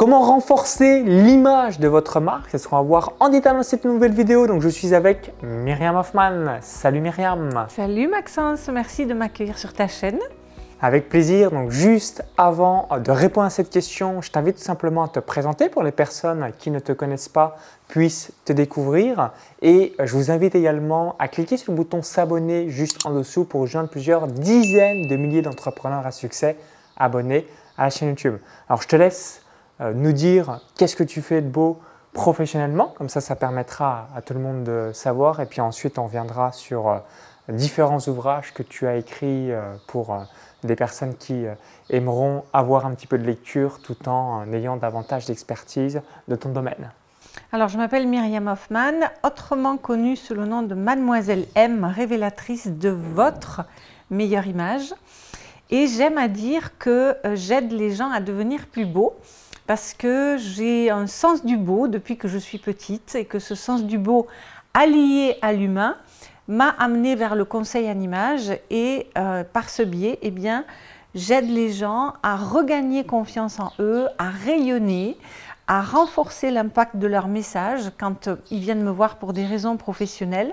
Comment renforcer l'image de votre marque? C'est ce qu'on va voir en détail dans cette nouvelle vidéo. Donc je suis avec Myriam Hoffman. Salut Myriam. Salut Maxence, merci de m'accueillir sur ta chaîne. Avec plaisir. Donc juste avant de répondre à cette question, je t'invite tout simplement à te présenter pour les personnes qui ne te connaissent pas puissent te découvrir. Et je vous invite également à cliquer sur le bouton s'abonner juste en dessous pour rejoindre plusieurs dizaines de milliers d'entrepreneurs à succès abonnés à la chaîne YouTube. Alors je te laisse nous dire qu'est-ce que tu fais de beau professionnellement, comme ça ça permettra à tout le monde de savoir et puis ensuite on reviendra sur euh, différents ouvrages que tu as écrits euh, pour des personnes qui aimeront avoir un petit peu de lecture tout en ayant davantage d'expertise de ton domaine. Alors, je m'appelle Myriam Hoffman, autrement connue sous le nom de Mademoiselle M, révélatrice de votre meilleure image. Et j'aime à dire que j'aide les gens à devenir plus beaux parce que j'ai un sens du beau depuis que je suis petite et que ce sens du beau allié à l'humain m'a amené vers le conseil en image et euh, par ce biais, eh bien, j'aide les gens à regagner confiance en eux, à rayonner, à renforcer l'impact de leur message quand euh, ils viennent me voir pour des raisons professionnelles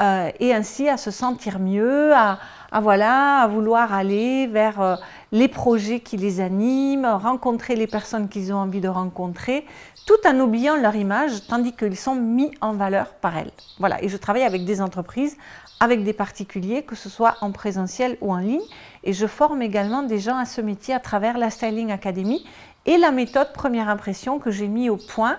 euh, et ainsi à se sentir mieux, à, voilà, à vouloir aller vers euh, les projets qui les animent, rencontrer les personnes qu'ils ont envie de rencontrer, tout en oubliant leur image, tandis qu'ils sont mis en valeur par elles. Voilà, et je travaille avec des entreprises, avec des particuliers, que ce soit en présentiel ou en ligne, et je forme également des gens à ce métier à travers la Styling Academy et la méthode première impression que j'ai mis au point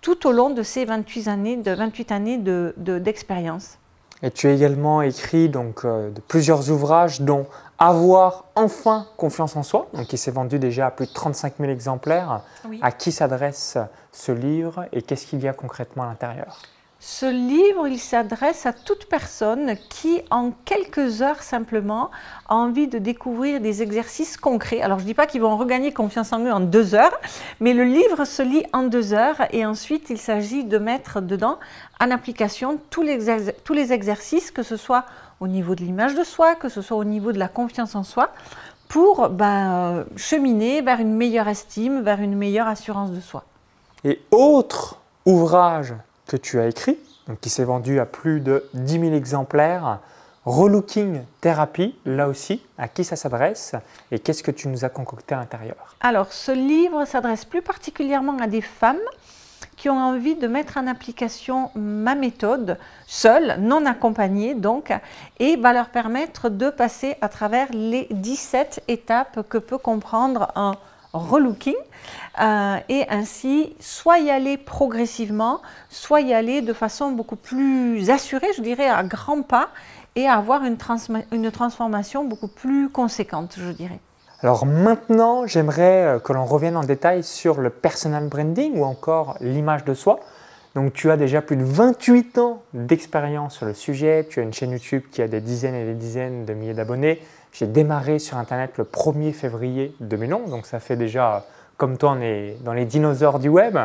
tout au long de ces 28 années de, 28 années d'expérience. et tu as également écrit donc, euh, de plusieurs ouvrages, dont Avoir enfin confiance en soi, donc qui s'est vendu déjà à plus de 35 000 exemplaires. À qui s'adresse ce livre et qu'est-ce qu'il y a concrètement à l'intérieur? Ce livre, il s'adresse à toute personne qui, en quelques heures simplement, a envie de découvrir des exercices concrets. Alors, je ne dis pas qu'ils vont regagner confiance en eux en deux heures, mais le livre se lit en deux heures et ensuite, il s'agit de mettre dedans en application tous les, tous les exercices, que ce soit au niveau de l'image de soi, que ce soit au niveau de la confiance en soi, pour ben, cheminer vers une meilleure estime, vers une meilleure assurance de soi. Et autre ouvrage que tu as écrit, donc qui s'est vendu à plus de 10 000 exemplaires. Relooking Therapy, là aussi, à qui ça s'adresse et qu'est-ce que tu nous as concocté à l'intérieur? Alors, ce livre s'adresse plus particulièrement à des femmes qui ont envie de mettre en application ma méthode, seule, non accompagnée donc, et va leur permettre de passer à travers les 17 étapes que peut comprendre un relooking euh, et ainsi soit y aller progressivement, soit y aller de façon beaucoup plus assurée, je dirais à grands pas, et avoir une, une transformation beaucoup plus conséquente, je dirais. Alors maintenant, j'aimerais euh, que l'on revienne en détail sur le personal branding ou encore l'image de soi. Donc tu as déjà plus de 28 ans d'expérience sur le sujet, tu as une chaîne YouTube qui a des dizaines et des dizaines de milliers d'abonnés, j'ai démarré sur Internet le 1er février 2011, donc ça fait déjà, comme toi, on est dans les dinosaures du web.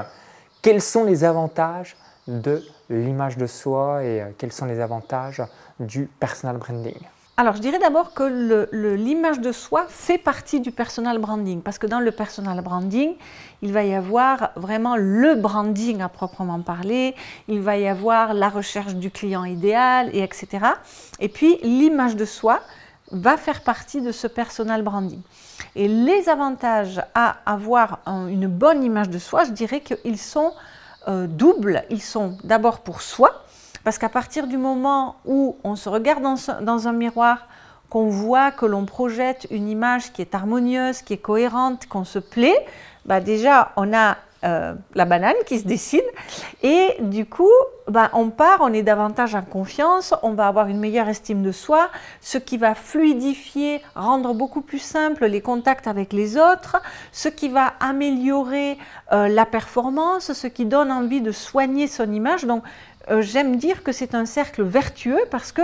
Quels sont les avantages de l'image de soi et euh, quels sont les avantages du personal branding? Alors, je dirais d'abord que l'image de soi fait partie du personal branding, parce que dans le personal branding, il va y avoir vraiment le branding à proprement parler, il va y avoir la recherche du client idéal, et etc. Et puis, l'image de soi, va faire partie de ce personal branding. Et les avantages à avoir une bonne image de soi, je dirais qu'ils sont euh, doubles. Ils sont d'abord pour soi, parce qu'à partir du moment où on se regarde dans, un miroir, qu'on voit que l'on projette une image qui est harmonieuse, qui est cohérente, qu'on se plaît, bah déjà on a euh, la banane qui se dessine. Et du coup, ben, on part, on est davantage en confiance, on va avoir une meilleure estime de soi, ce qui va fluidifier, rendre beaucoup plus simple les contacts avec les autres, ce qui va améliorer euh, la performance, ce qui donne envie de soigner son image. Donc, euh, j'aime dire que c'est un cercle vertueux parce que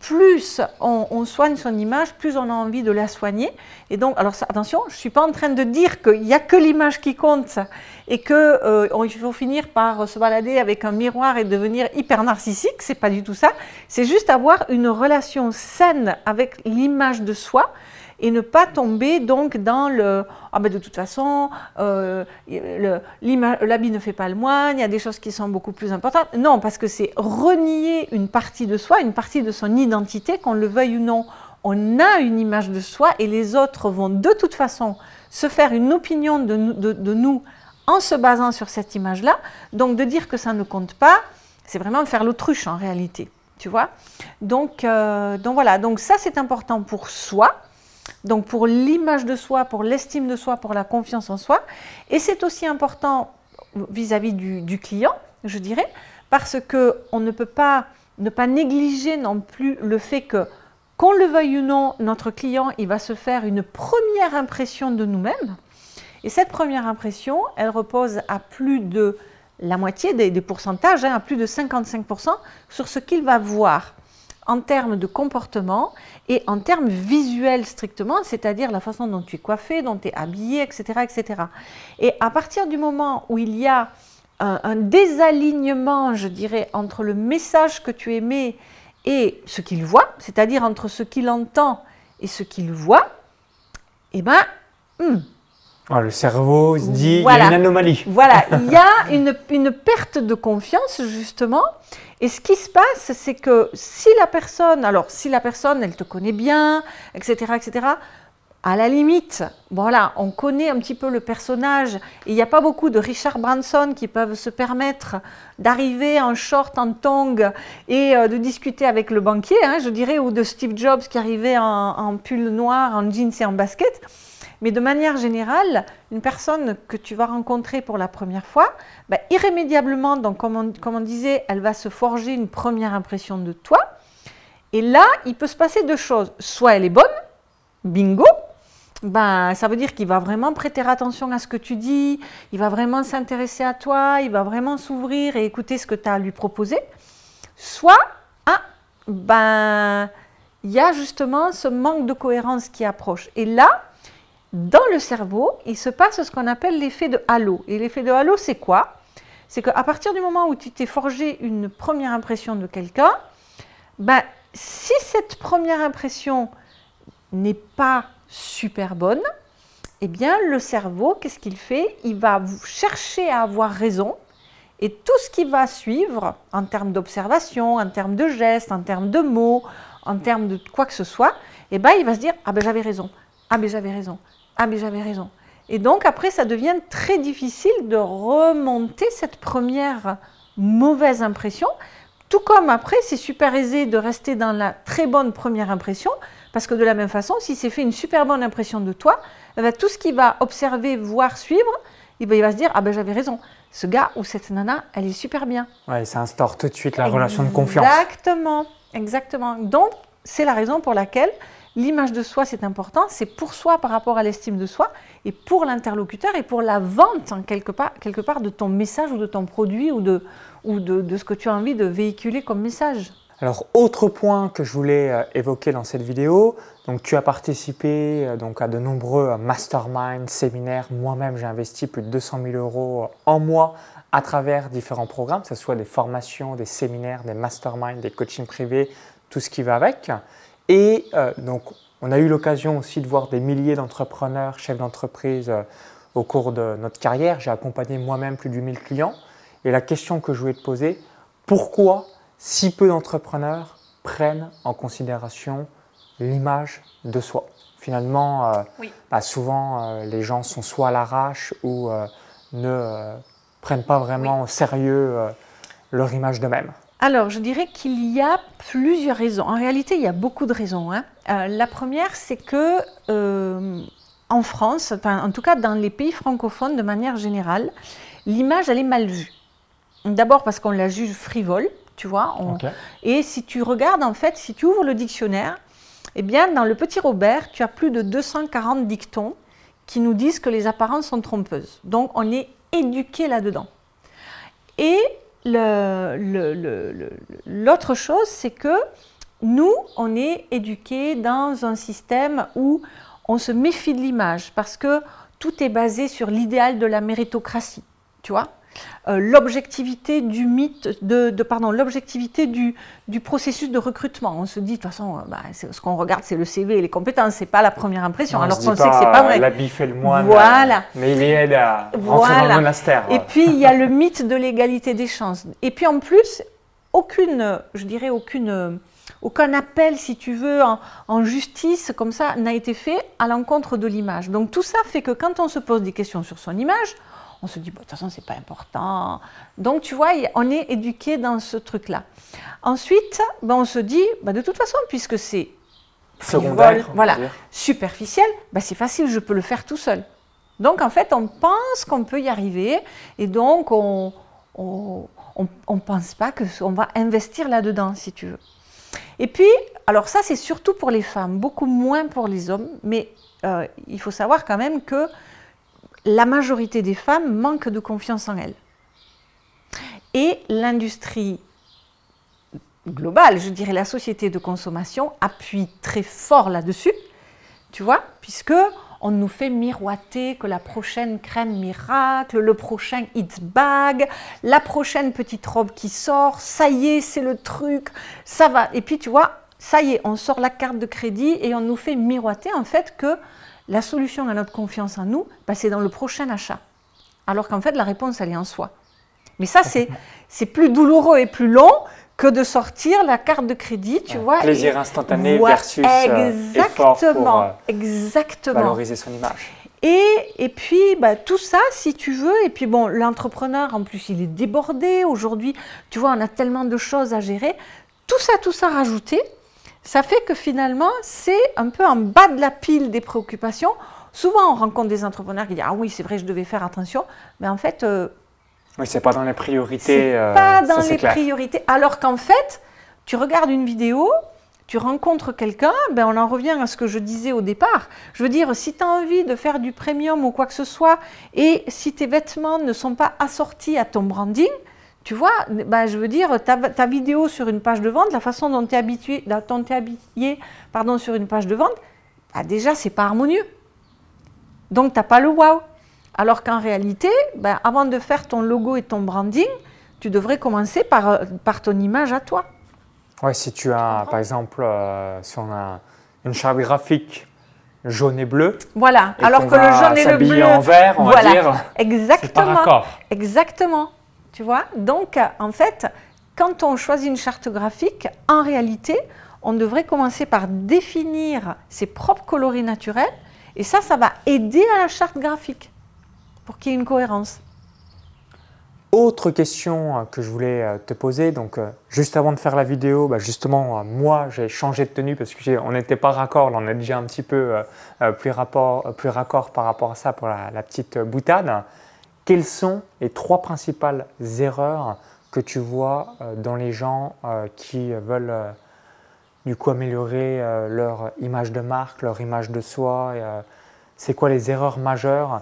plus on, soigne son image, plus on a envie de la soigner. Et donc, alors attention, je ne suis pas en train de dire qu'il n'y a que l'image qui compte et qu'il euh, faut finir par se balader avec un miroir et devenir hyper narcissique. C'est pas du tout ça. C'est juste avoir une relation saine avec l'image de soi et ne pas tomber donc dans le ah ben de toute façon euh, l'habit ne fait pas le moine, il y a des choses qui sont beaucoup plus importantes. Non, parce que c'est renier une partie de soi, une partie de son identité, qu'on le veuille ou non. On a une image de soi et les autres vont de toute façon se faire une opinion de, nous en se basant sur cette image-là. Donc de dire que ça ne compte pas, c'est vraiment faire l'autruche en réalité. Tu vois? Donc, euh, donc voilà, donc ça c'est important pour soi, donc pour l'image de soi, pour l'estime de soi, pour la confiance en soi. Et c'est aussi important vis-à-vis du, client, je dirais, parce qu'on ne peut pas ne pas négliger non plus le fait que, qu'on le veuille ou non, notre client, il va se faire une première impression de nous-mêmes. Et cette première impression, elle repose à plus de la moitié des, pourcentages, hein, à plus de 55%, sur ce qu'il va voir en termes de comportement et en termes visuels strictement, c'est-à-dire la façon dont tu es coiffé, dont tu es habillé, etc., etc. Et à partir du moment où il y a un, désalignement, je dirais, entre le message que tu émets et ce qu'il voit, c'est-à-dire entre ce qu'il entend et ce qu'il voit, eh bien, hmm, ah, le cerveau se dit, il y a une anomalie. Voilà, il y a une, une, perte de confiance, justement. Et ce qui se passe, c'est que si la personne, alors si la personne, elle te connaît bien, etc., etc., à la limite, voilà, on connaît un petit peu le personnage. Il n'y a pas beaucoup de Richard Branson qui peuvent se permettre d'arriver en short, en tongs et euh, de discuter avec le banquier, hein, je dirais, ou de Steve Jobs qui arrivait en, en pull noir, en jeans et en basket. Mais de manière générale, une personne que tu vas rencontrer pour la première fois, bah, irrémédiablement, donc comme on, disait, elle va se forger une première impression de toi. Et là, il peut se passer deux choses. Soit elle est bonne, bingo, ben, ça veut dire qu'il va vraiment prêter attention à ce que tu dis, il va vraiment s'intéresser à toi, il va vraiment s'ouvrir et écouter ce que tu as à lui proposer. Soit, ah, ben, il y a justement ce manque de cohérence qui approche. Et là, dans le cerveau, il se passe ce qu'on appelle l'effet de halo. Et l'effet de halo, c'est quoi? C'est qu'à partir du moment où tu t'es forgé une première impression de quelqu'un, ben, si cette première impression n'est pas super bonne, eh bien le cerveau, qu'est-ce qu'il fait? Il va chercher à avoir raison. Et tout ce qui va suivre en termes d'observation, en termes de gestes, en termes de mots, en termes de quoi que ce soit, eh ben, il va se dire ah ben j'avais raison, ah ben j'avais raison, ah, mais j'avais raison. Et donc, après, ça devient très difficile de remonter cette première mauvaise impression. Tout comme après, c'est super aisé de rester dans la très bonne première impression, parce que de la même façon, si c'est fait une super bonne impression de toi, eh ben, tout ce qu'il va observer, voir, suivre, il va, se dire Ah ben j'avais raison, ce gars ou cette nana, elle est super bien. Ouais, ça instaure tout de suite la relation de confiance. Exactement, exactement. Donc, c'est la raison pour laquelle L'image de soi, c'est important, c'est pour soi par rapport à l'estime de soi et pour l'interlocuteur et pour la vente, hein, quelque, part, de ton message ou de ton produit ou, de, ou de, ce que tu as envie de véhiculer comme message. Alors, autre point que je voulais euh, évoquer dans cette vidéo, donc tu as participé euh, donc, à de nombreux euh, masterminds, séminaires. Moi-même, j'ai investi plus de 200 000 euros en mois à travers différents programmes, que ce soit des formations, des séminaires, des masterminds, des coachings privés, tout ce qui va avec. Et euh, donc, on a eu l'occasion aussi de voir des milliers d'entrepreneurs, chefs d'entreprise euh, au cours de notre carrière. J'ai accompagné moi-même plus de 1000 clients. Et la question que je voulais te poser, pourquoi si peu d'entrepreneurs prennent en considération l'image de soi? Finalement, euh, bah, souvent, les gens sont soit à l'arrache ou ne prennent pas vraiment au sérieux leur image d'eux-mêmes. Alors, je dirais qu'il y a plusieurs raisons. En réalité, il y a beaucoup de raisons. Hein. Euh, la première, c'est que euh, en France, en tout cas dans les pays francophones de manière générale, l'image, elle est mal vue. D'abord parce qu'on la juge frivole, tu vois. Et si tu regardes, en fait, si tu ouvres le dictionnaire, eh bien, dans le petit Robert, tu as plus de 240 dictons qui nous disent que les apparences sont trompeuses. Donc, on est éduqué là-dedans. Et L'autre chose, c'est que nous, on est éduqués dans un système où on se méfie de l'image parce que tout est basé sur l'idéal de la méritocratie, tu vois l'objectivité du mythe, de, pardon, l'objectivité du, du, processus de recrutement. On se dit, de toute façon, bah, ce qu'on regarde, c'est le CV et les compétences, c'est pas la première impression, alors qu'on sait que c'est pas vrai. L'habit fait le moine, voilà. mais il aide à rentrer dans le monastère. Et puis, il y a le mythe de l'égalité des chances. Et puis, en plus, aucune, je dirais, aucune aucun appel, si tu veux, en, justice, comme ça, n'a été fait à l'encontre de l'image. Donc tout ça fait que quand on se pose des questions sur son image, on se dit, de toute façon, c'est pas important. Donc, tu vois, on est éduqué dans ce truc-là. Ensuite, ben, on se dit, ben, de toute façon, puisque c'est secondaire, voilà, superficiel, ben, c'est facile, je peux le faire tout seul. Donc, en fait, on pense qu'on peut y arriver, et donc on ne pense pas qu'on va investir là-dedans, si tu veux. Et puis, alors ça, c'est surtout pour les femmes, beaucoup moins pour les hommes, mais euh, il faut savoir quand même que la majorité des femmes manquent de confiance en elles. Et l'industrie globale, je dirais la société de consommation, appuie très fort là-dessus, tu vois, puisque on nous fait miroiter que la prochaine crème miracle, le prochain hit bag, la prochaine petite robe qui sort, ça y est, c'est le truc, ça va. Et puis tu vois, ça y est, on sort la carte de crédit et on nous fait miroiter en fait que la solution à notre confiance en nous, bah, c'est dans le prochain achat. Alors qu'en fait, la réponse, elle est en soi. Mais ça, c'est plus douloureux et plus long que de sortir la carte de crédit, tu vois. Plaisir instantané versus euh, effort pour euh, exactement. valoriser son image. Et, et puis, bah, tout ça, si tu veux, et puis bon, l'entrepreneur, en plus, il est débordé. Aujourd'hui, tu vois, on a tellement de choses à gérer. Tout ça, tout ça rajouté, ça fait que finalement, c'est un peu en bas de la pile des préoccupations. Souvent, on rencontre des entrepreneurs qui disent Ah oui, c'est vrai, je devais faire attention. Mais en fait, euh, oui, c'est pas dans les priorités. Euh, pas dans les priorités. Alors qu'en fait, tu regardes une vidéo, tu rencontres quelqu'un, ben on en revient à ce que je disais au départ. Je veux dire, si tu as envie de faire du premium ou quoi que ce soit, et si tes vêtements ne sont pas assortis à ton branding, tu vois, ben je veux dire, ta, ta, vidéo sur une page de vente, la façon dont tu es, habitué, dont es habillé pardon, sur une page de vente, ben déjà, c'est pas harmonieux. Donc, tu n'as pas le wow. Alors qu'en réalité, ben, avant de faire ton logo et ton branding, tu devrais commencer par, euh, par ton image à toi. Oui, si tu as, par exemple, euh, si on a une charte graphique jaune et bleu. Voilà, alors que le jaune et le bleu. en vert, on va dire. Exactement. Exactement. Tu vois? Donc, en fait, quand on choisit une charte graphique, en réalité, on devrait commencer par définir ses propres coloris naturels. Et ça, ça va aider à la charte graphique pour qu'il y ait une cohérence. Autre question euh, que je voulais euh, te poser, donc euh, juste avant de faire la vidéo, bah, justement, moi j'ai changé de tenue parce qu'on n'était pas raccord, on est déjà un petit peu plus, rapport, plus raccord par rapport à ça pour la, petite boutade. Quelles sont les trois principales erreurs que tu vois dans les gens qui veulent du coup améliorer leur image de marque, leur image de soi C'est quoi les erreurs majeures?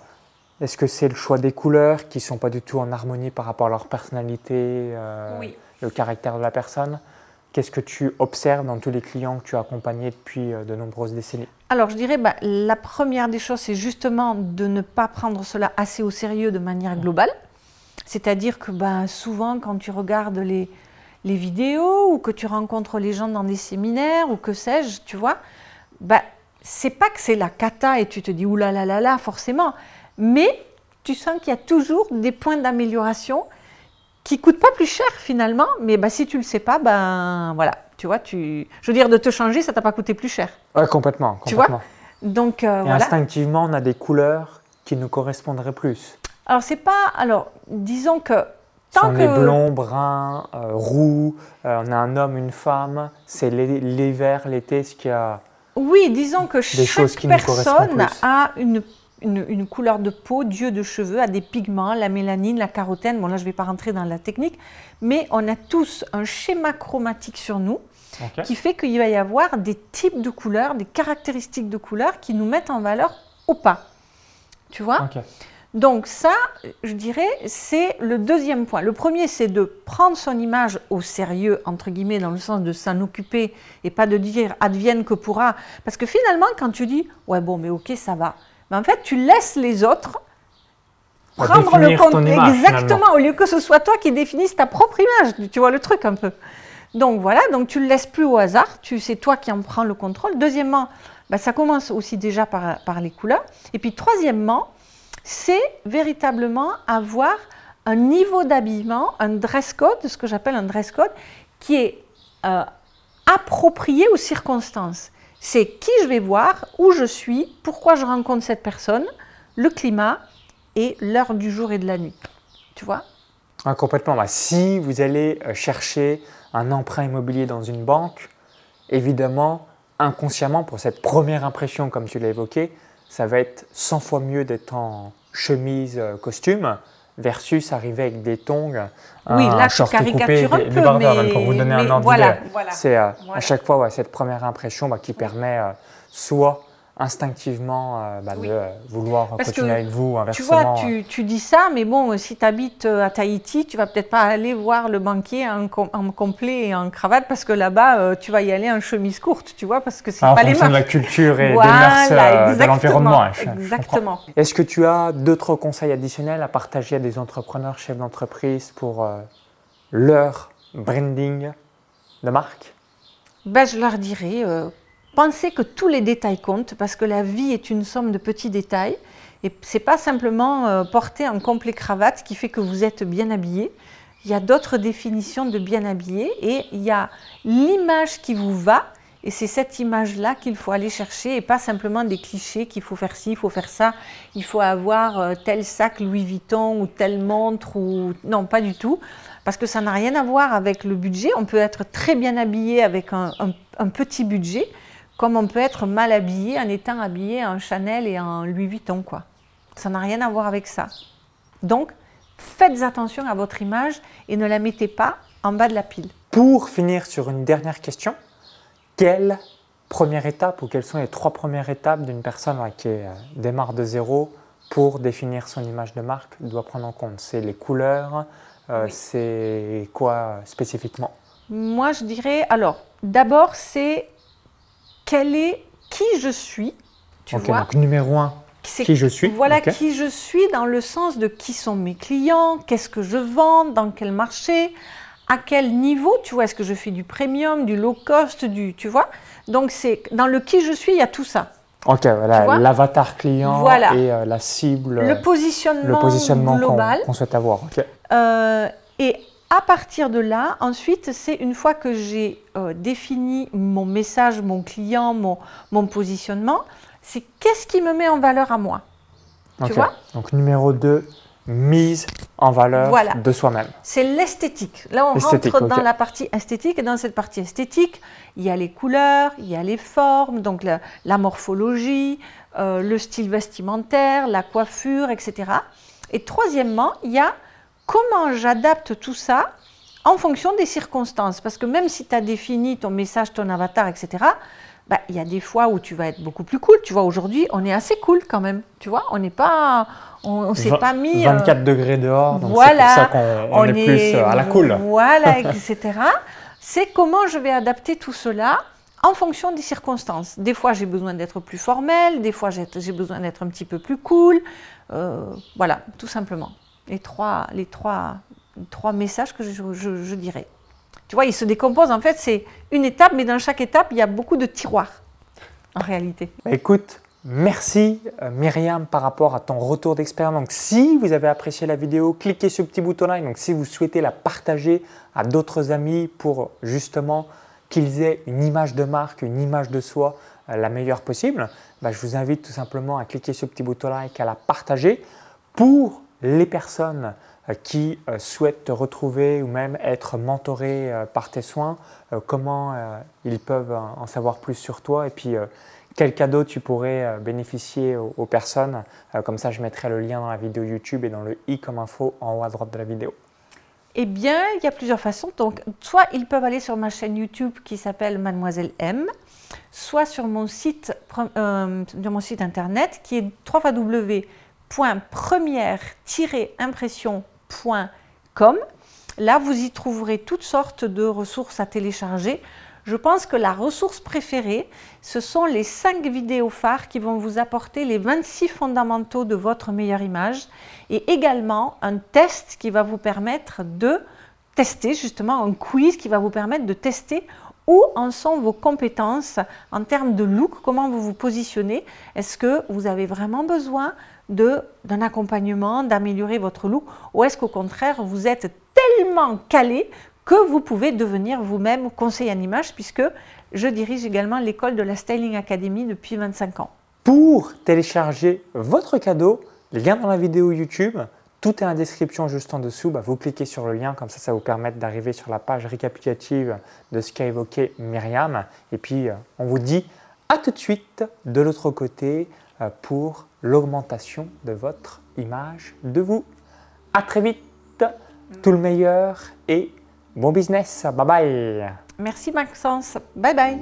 Est-ce que c'est le choix des couleurs qui ne sont pas du tout en harmonie par rapport à leur personnalité, euh, le caractère de la personne? Qu'est-ce que tu observes dans tous les clients que tu as accompagnés depuis euh, de nombreuses décennies? Alors je dirais, bah, la première des choses, c'est justement de ne pas prendre cela assez au sérieux de manière globale. C'est-à-dire que bah, souvent, quand tu regardes les, vidéos ou que tu rencontres les gens dans des séminaires ou que sais-je, tu vois, bah, c'est pas que c'est la cata et tu te dis oulala, forcément. Mais tu sens qu'il y a toujours des points d'amélioration qui coûtent pas plus cher finalement, mais si tu le sais pas, ben voilà, tu vois, tu, je veux dire de te changer, ça t'a pas coûté plus cher. Ouais, complètement, complètement. Tu vois? Donc euh, Et instinctivement, on a des couleurs qui nous correspondraient plus. Alors c'est pas, alors disons que tant si on est blond, brun, euh, roux, euh, on a un homme, une femme, c'est l'hiver, l'été, ce qui a. Oui, disons que des chaque qui personne a une une, couleur de peau, Dieu de cheveux, a des pigments, la mélanine, la carotène. Bon, là, je ne vais pas rentrer dans la technique, mais on a tous un schéma chromatique sur nous qui fait qu'il va y avoir des types de couleurs, des caractéristiques de couleurs qui nous mettent en valeur ou pas. Tu vois? Donc ça, je dirais, c'est le deuxième point. Le premier, c'est de prendre son image au sérieux, entre guillemets, dans le sens de s'en occuper et pas de dire advienne que pourra. Parce que finalement, quand tu dis, ouais, bon, mais ok, ça va, en fait, tu laisses les autres prendre le compte. Exactement, au lieu que ce soit toi qui définisse ta propre image. Tu vois le truc un peu? Donc voilà, donc tu le laisses plus au hasard, tu c'est toi qui en prends le contrôle. Deuxièmement, bah, ça commence aussi déjà par, par les couleurs. Et puis troisièmement, c'est véritablement avoir un niveau d'habillement, un dress code, ce que j'appelle un dress code, qui est euh, approprié aux circonstances. C'est qui je vais voir, où je suis, pourquoi je rencontre cette personne, le climat et l'heure du jour et de la nuit. Tu vois? Ah, Complètement. Bah, si vous allez euh, chercher un emprunt immobilier dans une banque, évidemment, inconsciemment, pour cette première impression, comme tu l'as évoqué, ça va être 100 fois mieux d'être en chemise, euh, costume, versus arriver avec des tongs, oui, un là, short coupé, un peu, mais, pour vous donner un ordre voilà, C'est euh, à chaque fois cette première impression bah, qui permet euh, soit instinctivement euh, bah, de vouloir continuer avec vous, inversement. Tu vois, tu, dis ça, mais bon, si tu habites à Tahiti, tu vas peut-être pas aller voir le banquier en, complet et en cravate, parce que là-bas, tu vas y aller en chemise courte, tu vois, parce que c'est pas les marches. de la culture et des mœurs de l'environnement. Hein, exactement. Est-ce que tu as d'autres conseils additionnels à partager à des entrepreneurs, chefs d'entreprise pour leur branding de marque? Ben, Je leur dirais Pensez que tous les détails comptent parce que la vie est une somme de petits détails et c'est pas simplement euh, porter un complet cravate qui fait que vous êtes bien habillé. Il y a d'autres définitions de bien habillé et il y a l'image qui vous va et c'est cette image-là qu'il faut aller chercher et pas simplement des clichés qu'il faut faire ci, il faut faire ça, il faut avoir euh, tel sac Louis Vuitton ou telle montre ou non, pas du tout parce que ça n'a rien à voir avec le budget. On peut être très bien habillé avec un petit budget comme on peut être mal habillé en étant habillé en Chanel et en Louis Vuitton, quoi. Ça n'a rien à voir avec ça. Donc, faites attention à votre image et ne la mettez pas en bas de la pile. Pour finir sur une dernière question, quelle première étape ou quelles sont les trois premières étapes d'une personne qui euh, démarre de zéro pour définir son image de marque doit prendre en compte C'est les couleurs, euh, c'est quoi spécifiquement? Moi, je dirais, alors, d'abord, c'est quel est qui je suis. Tu vois donc numéro un, qui je suis. Voilà qui je suis dans le sens de qui sont mes clients, qu'est-ce que je vends, dans quel marché, à quel niveau, tu vois, est-ce que je fais du premium, du low cost, du, tu vois Donc c'est dans le qui je suis, il y a tout ça. Ok, voilà, l'avatar client et euh, la cible. Le positionnement, le positionnement global. qu'on souhaite avoir. Euh, et à partir de là, ensuite, c'est une fois que j'ai euh, défini mon message, mon client, mon, mon positionnement, c'est qu'est-ce qui me met en valeur à moi? Tu vois? Donc numéro 2, mise en valeur de soi-même. C'est l'esthétique. Là, on rentre dans la partie esthétique et dans cette partie esthétique, il y a les couleurs, il y a les formes, donc la, morphologie, euh, le style vestimentaire, la coiffure, etc. Et troisièmement, il y a comment j'adapte tout ça en fonction des circonstances. Parce que même si tu as défini ton message, ton avatar, etc., bah, il y a des fois où tu vas être beaucoup plus cool. Tu vois, aujourd'hui, on est assez cool quand même. Tu vois, on n'est pas. On, ne s'est pas mis. 24 euh, degrés dehors, donc c'est pour ça qu'on est, plus euh, à la cool. Voilà, etc. c'est comment je vais adapter tout cela en fonction des circonstances. Des fois, j'ai besoin d'être plus formel, des fois, j'ai besoin d'être un petit peu plus cool. Euh, voilà, tout simplement les trois, les trois, trois messages que je, dirais. Tu vois, ils se décomposent. En fait, c'est une étape, mais dans chaque étape, il y a beaucoup de tiroirs, en réalité. Bah, écoute, merci euh, Myriam par rapport à ton retour d'expérience. Donc, si vous avez apprécié la vidéo, cliquez sur le petit bouton-là. Donc, si vous souhaitez la partager à d'autres amis pour justement qu'ils aient une image de marque, une image de soi euh, la meilleure possible, bah, je vous invite tout simplement à cliquer sur le petit bouton-là et à la partager pour les personnes euh, qui euh, souhaitent te retrouver ou même être mentorées euh, par tes soins, comment ils peuvent en savoir plus sur toi et puis quel cadeau tu pourrais bénéficier aux, personnes. Comme ça, je mettrai le lien dans la vidéo YouTube et dans le i comme info en haut à droite de la vidéo. Eh bien, il y a plusieurs façons. Donc, soit ils peuvent aller sur ma chaîne YouTube qui s'appelle Mademoiselle M, soit sur mon site, mon site internet qui est www www.première-impression.com. Là, vous y trouverez toutes sortes de ressources à télécharger. Je pense que la ressource préférée, ce sont les 5 vidéos phares qui vont vous apporter les 26 fondamentaux de votre meilleure image et également un test qui va vous permettre de tester, justement un quiz qui va vous permettre de tester où en sont vos compétences en termes de look, comment vous vous positionnez. Est-ce que vous avez vraiment besoin d'un accompagnement, d'améliorer votre look, ou est-ce qu'au contraire, vous êtes tellement calé que vous pouvez devenir vous-même conseiller en image, puisque je dirige également l'école de la Styling Academy depuis 25 ans. Pour télécharger votre cadeau, lien dans la vidéo YouTube, tout est en description juste en dessous. Bah, vous cliquez sur le lien, comme ça, ça vous permet d'arriver sur la page récapitulative de ce qu'a évoqué Myriam. Et puis, euh, on vous dit à tout de suite de l'autre côté euh, pour l'augmentation de votre image de vous. À très vite, tout le meilleur et bon business. Bye bye. Merci Maxence. Bye bye.